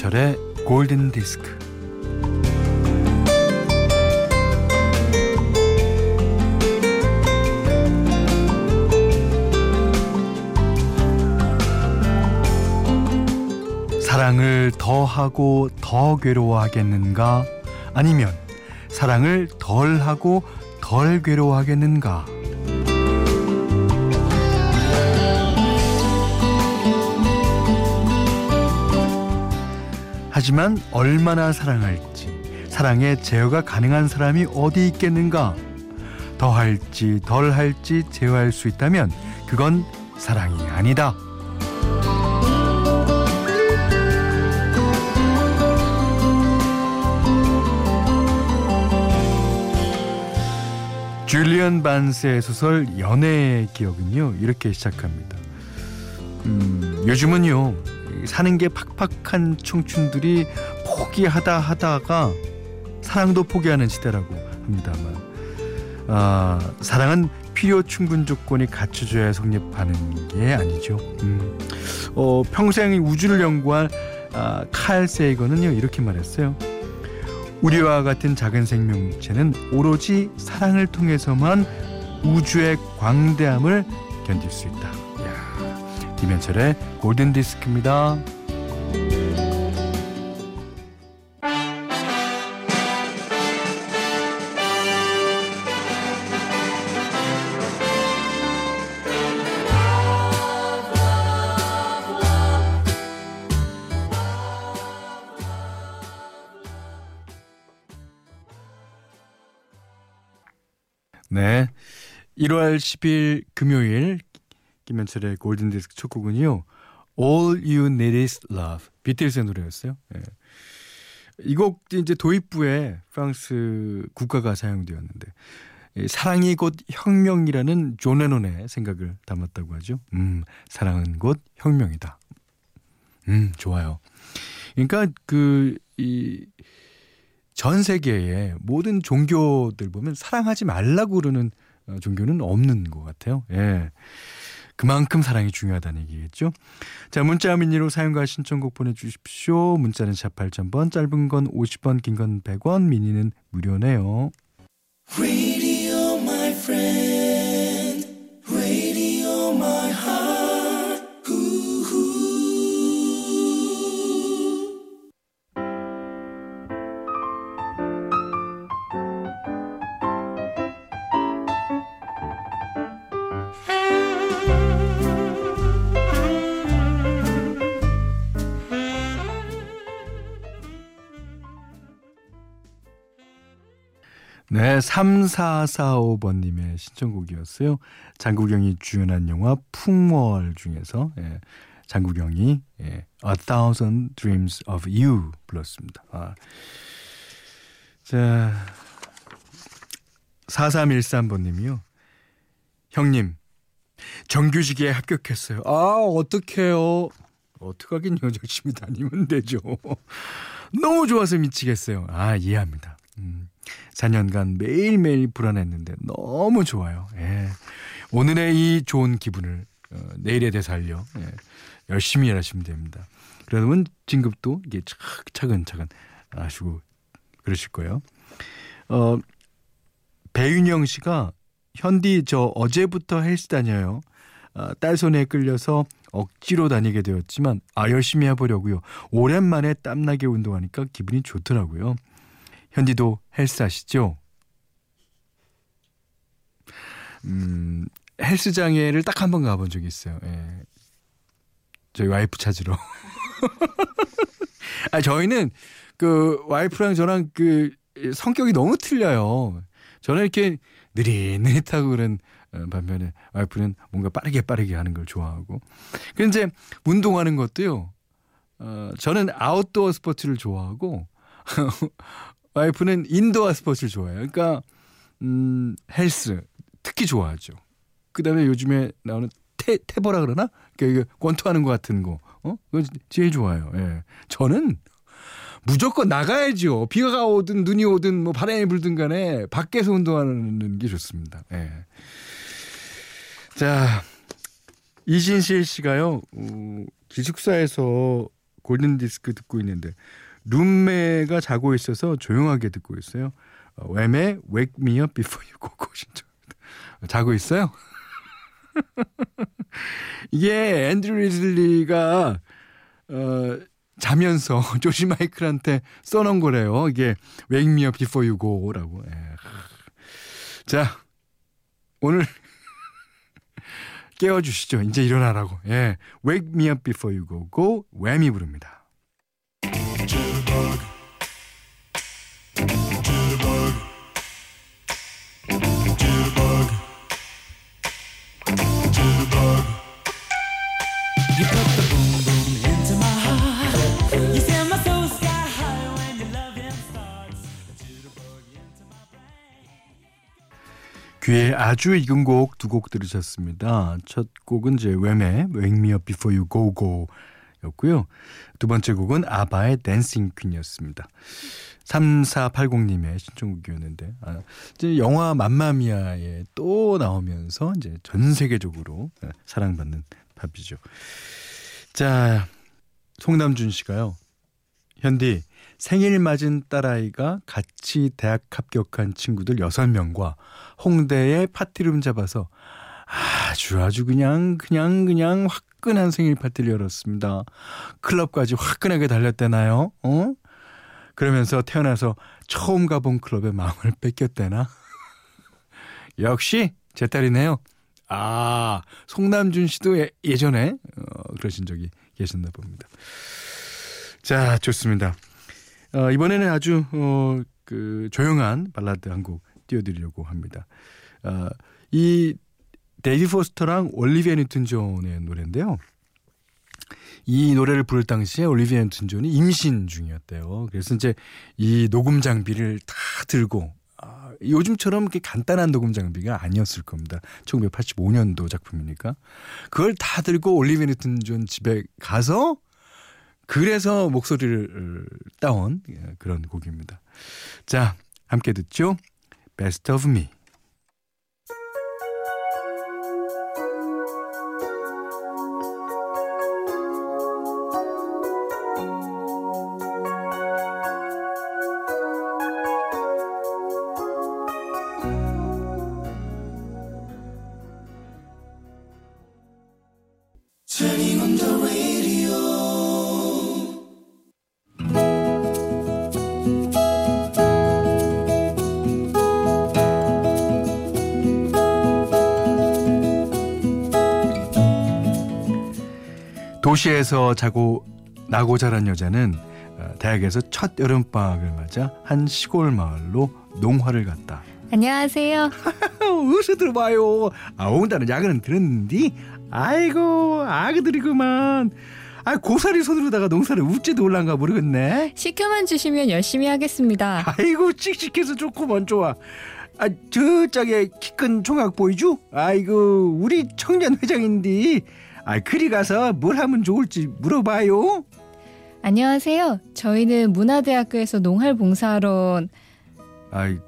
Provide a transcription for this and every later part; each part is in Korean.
김현철의 골든 디스크. 사랑을 더 하고 더 괴로워하겠는가? 아니면 사랑을 덜 하고 덜 괴로워하겠는가? 하지만 얼마나 사랑할지 사랑에 제어가 가능한 사람이 어디 있겠는가? 더 할지 덜 할지 제어할 수 있다면 그건 사랑이 아니다. 줄리언 반스의 소설 연애의 기억은요 이렇게 시작합니다. 음, 요즘은요 사는 게 팍팍한 청춘들이 포기하다 하다가 사랑도 포기하는 시대라고 합니다만 아, 사랑은 필요 충분 조건이 갖춰져야 성립하는 게 아니죠. 음, 어, 평생 우주를 연구한 아, 칼 세이거는요 이렇게 말했어요. 우리와 같은 작은 생명체는 오로지 사랑을 통해서만 우주의 광대함을 견딜 수 있다. 야, 김현철의 골든 디스크입니다. 네. 1월 10일 금요일 김현철의 골든디스크 첫 곡은요. All You Need Is Love. 비틀스의 노래였어요. 예. 이곡 이제 도입부에 프랑스 국가가 사용되었는데 사랑이 곧 혁명이라는 존 레논의 생각을 담았다고 하죠. 음, 사랑은 곧 혁명이다. 음, 좋아요. 그러니까 그 이 전 세계의 모든 종교들 보면 사랑하지 말라고 그러는 어, 종교는 없는 것 같아요. 예. 그만큼 사랑이 중요하다는 얘기겠죠. 자, 문자 미니로 사용과 신청곡 보내주십시오. 문자는 샵 8000번, 짧은 건 50원, 긴 건 100원, 미니는 무료네요. 네, 3445번님의 신청곡이었어요. 장국영이 주연한 영화 풍월 중에서 예, 장국영이 예, A Thousand Dreams of You 불렀습니다. 아. 자, 4313번님이요. 형님, 정규직에 합격했어요. 아, 어떡해요. 어떡하긴 열심히 다니면 되죠. 너무 좋아서 미치겠어요. 아, 이해합니다. 음. 4년간 매일매일 불안했는데 너무 좋아요. 예. 오늘의 이 좋은 기분을 어, 내일에 되살려 예. 열심히 일하시면 됩니다. 그러면 진급도 이게 차근차근 하시고 그러실 거예요. 어, 배윤영 씨가 현디 저 어제부터 헬스 다녀요. 아, 딸 손에 끌려서 억지로 다니게 되었지만 아 열심히 해보려고요. 오랜만에 땀나게 운동하니까 기분이 좋더라고요. 현디도 헬스 하시죠? 음, 헬스장에를 딱 한 번 가본 적이 있어요. 예. 저희 와이프 찾으러. 아, 저희는 그 와이프랑 저랑 그 성격이 너무 틀려요. 저는 이렇게 느릿느릿하고 그런 어, 반면에 wife는 뭔가 빠르게 빠르게 하는 걸 좋아하고. 이제 운동하는 것도요. 어, 저는 아웃도어 스포츠를 좋아하고 wife는 indoor 스포츠를 좋아해요. 그러니까 음, 헬스 특히 좋아하죠. 그다음에 요즘에 나오는 테, 태보라 그러나? 그러니까 권투하는 것 같은 거. 어? 그거 제일 좋아요. 예. 저는 무조건 나가야죠. 비가 오든 눈이 오든 뭐 바람이 불든 간에 밖에서 운동하는 게 좋습니다. 예. 자, 이진실 씨가요. 어, 기숙사에서 골든 디스크 듣고 있는데 룸메가 자고 있어서 조용하게 듣고 있어요. 어, 웸의 Wake Me Up Before You Go Go 신청합니다. 자고 있어요? 이게 앤드류 리즐리가 어, 자면서 조지 마이클한테 써놓은 거래요. 이게 Wake Me Up Before You Go라고. 예. 자, 오늘 깨워주시죠. 이제 일어나라고. 예. Wake Me Up Before You Go Go 웸이 부릅니다. 귀에 아주 익은 곡 두 곡 들으셨습니다. 첫 곡은 이제 웸의 Wake Me Up Before You Go Go 였고요. 두 번째 곡은 아바의 댄싱 퀸이었습니다. 3480님의 신청곡이었는데 아, 이제 영화 맘마미아에 또 나오면서 이제 전 세계적으로 예, 사랑받는 팝이죠. 자, 송남준 씨가요. 현디 생일 맞은 딸아이가 같이 대학 합격한 친구들 6명과 홍대에 파티룸 잡아서 아주 아주 그냥 그냥 그냥 화끈한 생일 파티를 열었습니다. 클럽까지 화끈하게 달렸대나요? 어? 그러면서 태어나서 처음 가본 클럽에 마음을 뺏겼대나? 역시 제 딸이네요. 아, 송남준 씨도 예, 예전에 어, 그러신 적이 계셨나 봅니다. 자, 좋습니다. 어, 이번에는 아주 어, 그 조용한 발라드 한 곡 띄워드리려고 합니다. 어, 이 데이빗 포스터랑 올리비아 뉴튼 존의 노래인데요. 이 노래를 부를 당시에 올리비아 뉴튼 존이 임신 중이었대요. 그래서 이제 이 녹음 장비를 다 들고 아, 요즘처럼 이렇게 간단한 녹음 장비가 아니었을 겁니다. 1985년도 작품이니까 그걸 다 들고 올리비아 뉴튼 존 집에 가서 그래서 목소리를 따온 그런 곡입니다. 자, 함께 듣죠. Best of Me. 도시에서 자고 나고 자란 여자는 어, 대학에서 첫 여름방학을 맞아 한 시골 마을로 농화를 갔다. 안녕하세요. 어서 들어봐요. 아, 온다는 야근은 들었는데, 아이고, 아그들이구만. 아, 고사리 손으로다가 농사를 우째도 올란가 모르겠네. 시켜만 주시면 열심히 하겠습니다. 아이고, 씩씩해서 좋구먼, 좋아. 아, 저 짝에 키큰 총각 보이죠? 아이고, 우리 청년 회장인데, 아, 그리 가서 뭘 하면 좋을지 물어봐요. 안녕하세요. 저희는 문화대학교에서 농활 봉사하러 아이,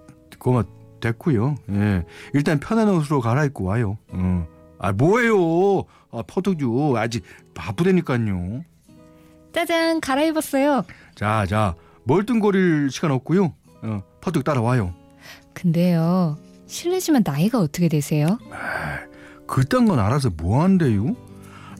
고마 됐고요. 예, 일단 편한 옷으로 갈아입고 와요. 어. 아, 뭐예요? 아, 퍼득유 아직 바쁘다니까요. 짜잔 갈아입었어요. 자, 자, 멀뚱거릴 시간 없고요. 어, 퍼득 따라와요. 근데요. 실례지만 나이가 어떻게 되세요? 아, 그딴 건 알아서 뭐 한대요?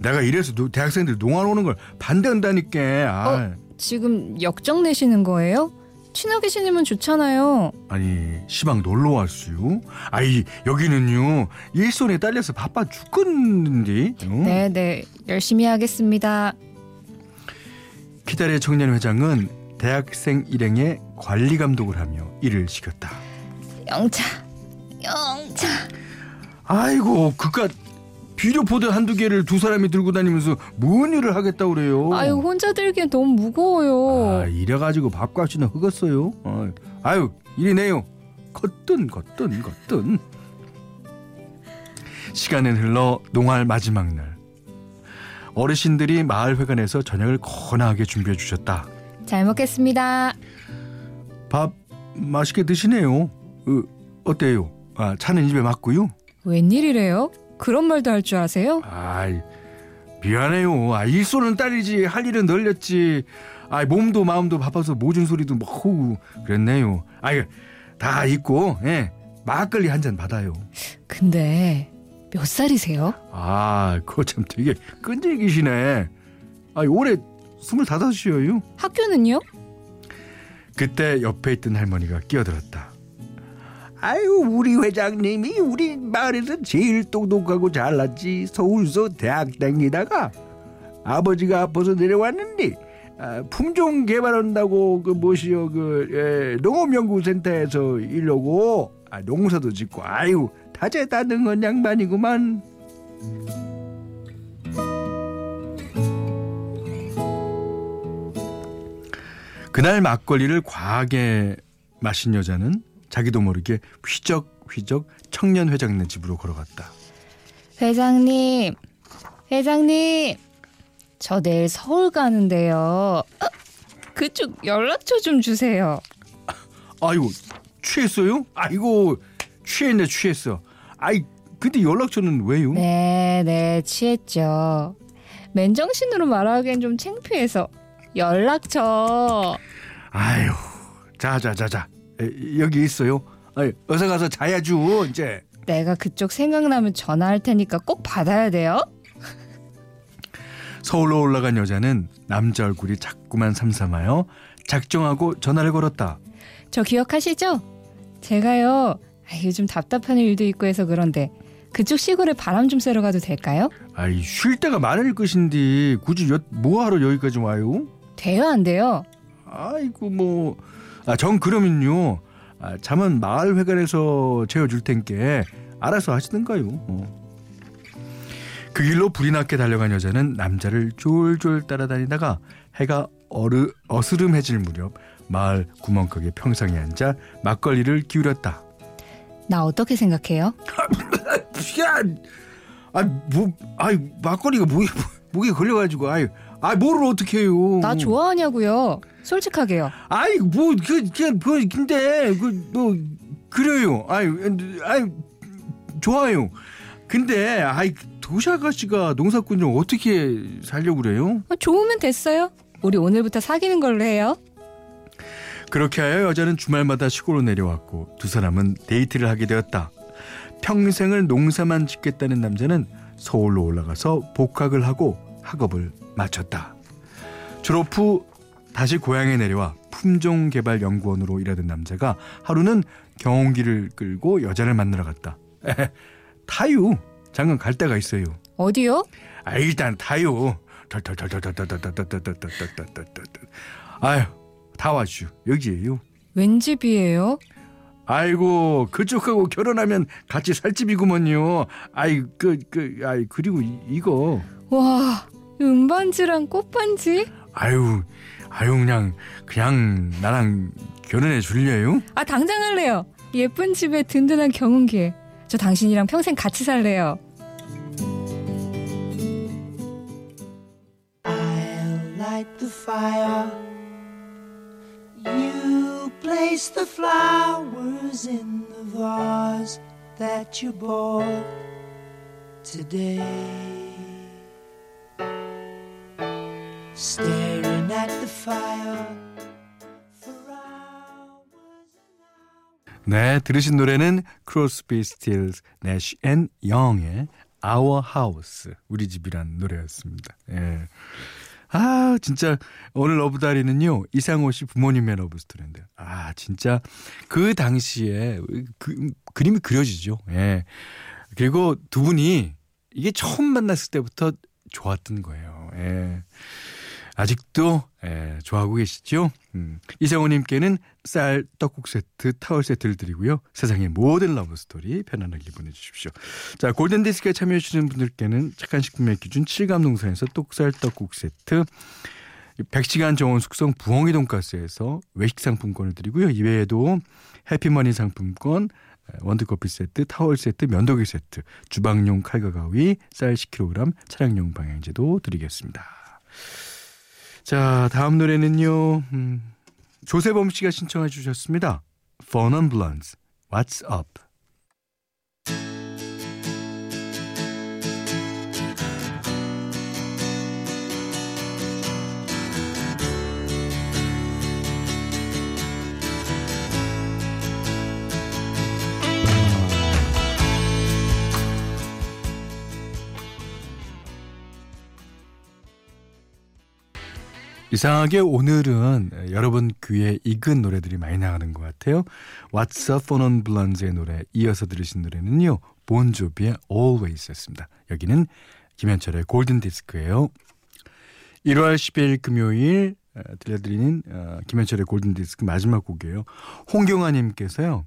내가 이래서 노, 대학생들 농활 오는 걸 반대한다니까. 아. 어, 지금 역정 내시는 거예요? 친하게 지내면 좋잖아요. 아니 시방 놀러 왔슈. 아이 여기는요 일손에 딸려서 바빠 죽겠는데. 어? 네네 열심히 하겠습니다. 키다리 청년 회장은 대학생 일행의 관리 감독을 하며 일을 시켰다. 영차, 영차. 아이고 그깟 비료 포대 한두 개를 두 사람이 들고 다니면서 뭔 일을 하겠다고 그래요. 아유 혼자 들기엔 너무 무거워요. 아, 이래가지고 밥값이나 흑었어요. 어. 아유 이리 내요. 걷든 걷든 걷든. 시간은 흘러 농활 마지막 날. 어르신들이 마을 회관에서 저녁을 거나하게 준비해 주셨다. 잘 먹겠습니다. 밥 맛있게 드시네요. 어, 어때요? 아, 차는 입에 맞고요. 웬일이래요? 그런 말도 할 줄 아세요? 아이, 미안해요. 아, 일손은 딸이지 할 일은 널렸지. 아, 몸도 마음도 바빠서 모진 소리도 막 하고 그랬네요. 아, 다 있고, 예. 막걸리 한 잔 받아요. 근데 몇 살이세요? 아, 그거 참 되게 끈질기시네. 아, 올해 스물다섯이에요. 학교는요? 그때 옆에 있던 할머니가 끼어들었다. 아유 우리 회장님이 우리 마을에서 제일 똑똑하고 잘났지 서울서 대학 다니다가 아버지가 아파서 내려왔는데 아, 품종 개발한다고 그 뭐시여 그 예, 농업연구센터에서 일하고 아, 농사도 짓고 아유 다재다능한 양반이구만. 그날 막걸리를 과하게 마신 여자는 자기도 모르게 휘적휘적 청년 회장네 집으로 걸어갔다. 회장님, 회장님, 저 내일 서울 가는데요. 어, 그쪽 연락처 좀 주세요. 아이고 취했어요? 아이고 취했네 취했어. 아이 근데 연락처는 왜요? 네, 네, 취했죠. 맨정신으로 말하기엔 좀 창피해서 연락처. 아유, 자자자자 여기 있어요. 아유, 어서 가서 자야죠 이제. 내가 그쪽 생각나면 전화할 테니까 꼭 받아야 돼요. 서울로 올라간 여자는 남자 얼굴이 자꾸만 삼삼하여 작정하고 전화를 걸었다. 저 기억하시죠? 제가요. 아, 요즘 답답한 일도 있고 해서 그런데 그쪽 시골에 바람 좀 쐬러 가도 될까요? 아이 쉴 데가 많을 것인데 굳이 여, 뭐하러 여기까지 와요? 돼요 안 돼요? 아이고 뭐, 아, 전 그러면요. 아, 잠은 마을 회관에서 재워줄 텐께 알아서 하시든가요. 어. 그 길로 불이 났게 달려간 여자는 남자를 쫄쫄 따라다니다가 해가 어르, 어스름해질 무렵 마을 구멍가게 평상에 앉아 막걸리를 기울였다. 나 어떻게 생각해요? 야, 아, 뭐, 아, 막걸리가 목에, 목에 걸려가지고, 아유, 아, 뭐를 어떻게 해요? 나 좋아하냐고요. 솔직하게요. 아이, 뭐, 그, 그, 그, 근데, 그, 뭐, 그래요. 아유, 아유, 좋아요. 근데, 아이, 도시 아가씨가 농사꾼 좀 어떻게 살려고 그래요? 어, 좋으면 됐어요. 우리 오늘부터 사귀는 걸로 해요. 그렇게 하여 여자는 주말마다 시골로 내려왔고 두 사람은 데이트를 하게 되었다. 평생을 농사만 짓겠다는 남자는 서울로 올라가서 복학을 하고 학업을 마쳤다. 졸업 후 다시 고향에 내려와 품종개발연구원으로 일하던 남자가 하루는 경운기를 끌고 여자를 만나러 갔다. 타요. 잠깐 갈 데가 있어요. 어디요? 아 일단 타요. 아유 다 왔슈. 여기에요. 웬 집이에요? 아이고 그쪽하고 결혼하면 같이 살 집이구먼요. 아이 그그 그, 아이 그리고 이, 이거 와 은반지랑 꽃반지? 아유 아유 그냥 그냥 나랑 결혼해 줄래요? 아 당장 할래요. 예쁜 집에 든든한 경운기에 저 당신이랑 평생 같이 살래요. I'll light the fire. You place the flowers in the vase that you bought today. Staring 네 들으신 노래는 크로스비 스틸스 내쉬 앤 영의 Our House 우리 집이란 노래였습니다. 예. 아 진짜 오늘 러브다리는요 이상호 씨 부모님의 러브 스토리인데 아 진짜 그 당시에 그, 그림이 그려지죠. 예. 그리고 두 분이 이게 처음 만났을 때부터 좋았던 거예요. 예. 아직도 예, 좋아하고 계시죠? 음. 이상호님께는 쌀 떡국 세트, 타월 세트를 드리고요. 세상의 모든 러브 스토리 편안하게 보내주십시오. 자 골든 디스크에 참여해주시는 분들께는 착한 식품의 기준 칠갑농산에서 똑쌀 떡국 세트, 100시간 저온 숙성 부엉이 돈가스에서 외식 상품권을 드리고요. 이외에도 해피머니 상품권, 원두커피 세트, 타월 세트, 면도기 세트, 주방용 칼과 가위, 쌀 10kg, 차량용 방향제도 드리겠습니다. 자, 다음 노래는요. 음, 조세범 씨가 신청해 주셨습니다. Fun on Blondes, What's Up? 이상하게 오늘은 여러분 귀에 익은 노래들이 많이 나가는 것 같아요. What's Up on on Blonde의 노래 이어서 들으신 노래는요. 본조비의 Always였습니다. 여기는 김현철의 골든 디스크예요. 1월 10일 금요일 어, 들려드리는 어, 김현철의 골든 디스크 마지막 곡이에요. 홍경아님께서요.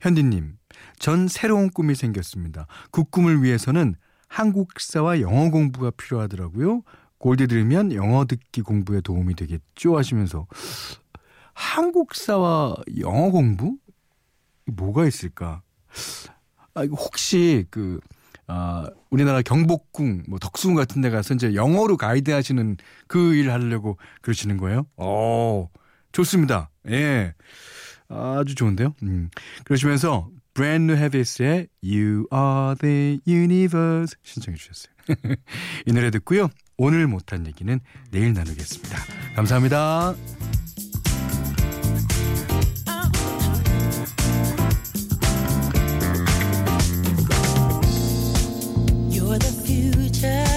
현디님, 전 새로운 꿈이 생겼습니다. 그 꿈을 위해서는 한국사와 영어 공부가 필요하더라고요. 골디 들으면 영어 듣기 공부에 도움이 되겠죠 하시면서 한국사와 영어 공부 뭐가 있을까? 아, 혹시 그 아, 우리나라 경복궁, 뭐 덕수궁 같은 데 가서 이제 영어로 가이드 하시는 그 일 하려고 그러시는 거예요? 어, 좋습니다. 예. 아주 좋은데요? 음. 그러시면서 Brand New Habits의 You Are the Universe 신청해 주셨어요. 이 노래 듣고요. 오늘 못한 얘기는 내일 나누겠습니다. 감사합니다. future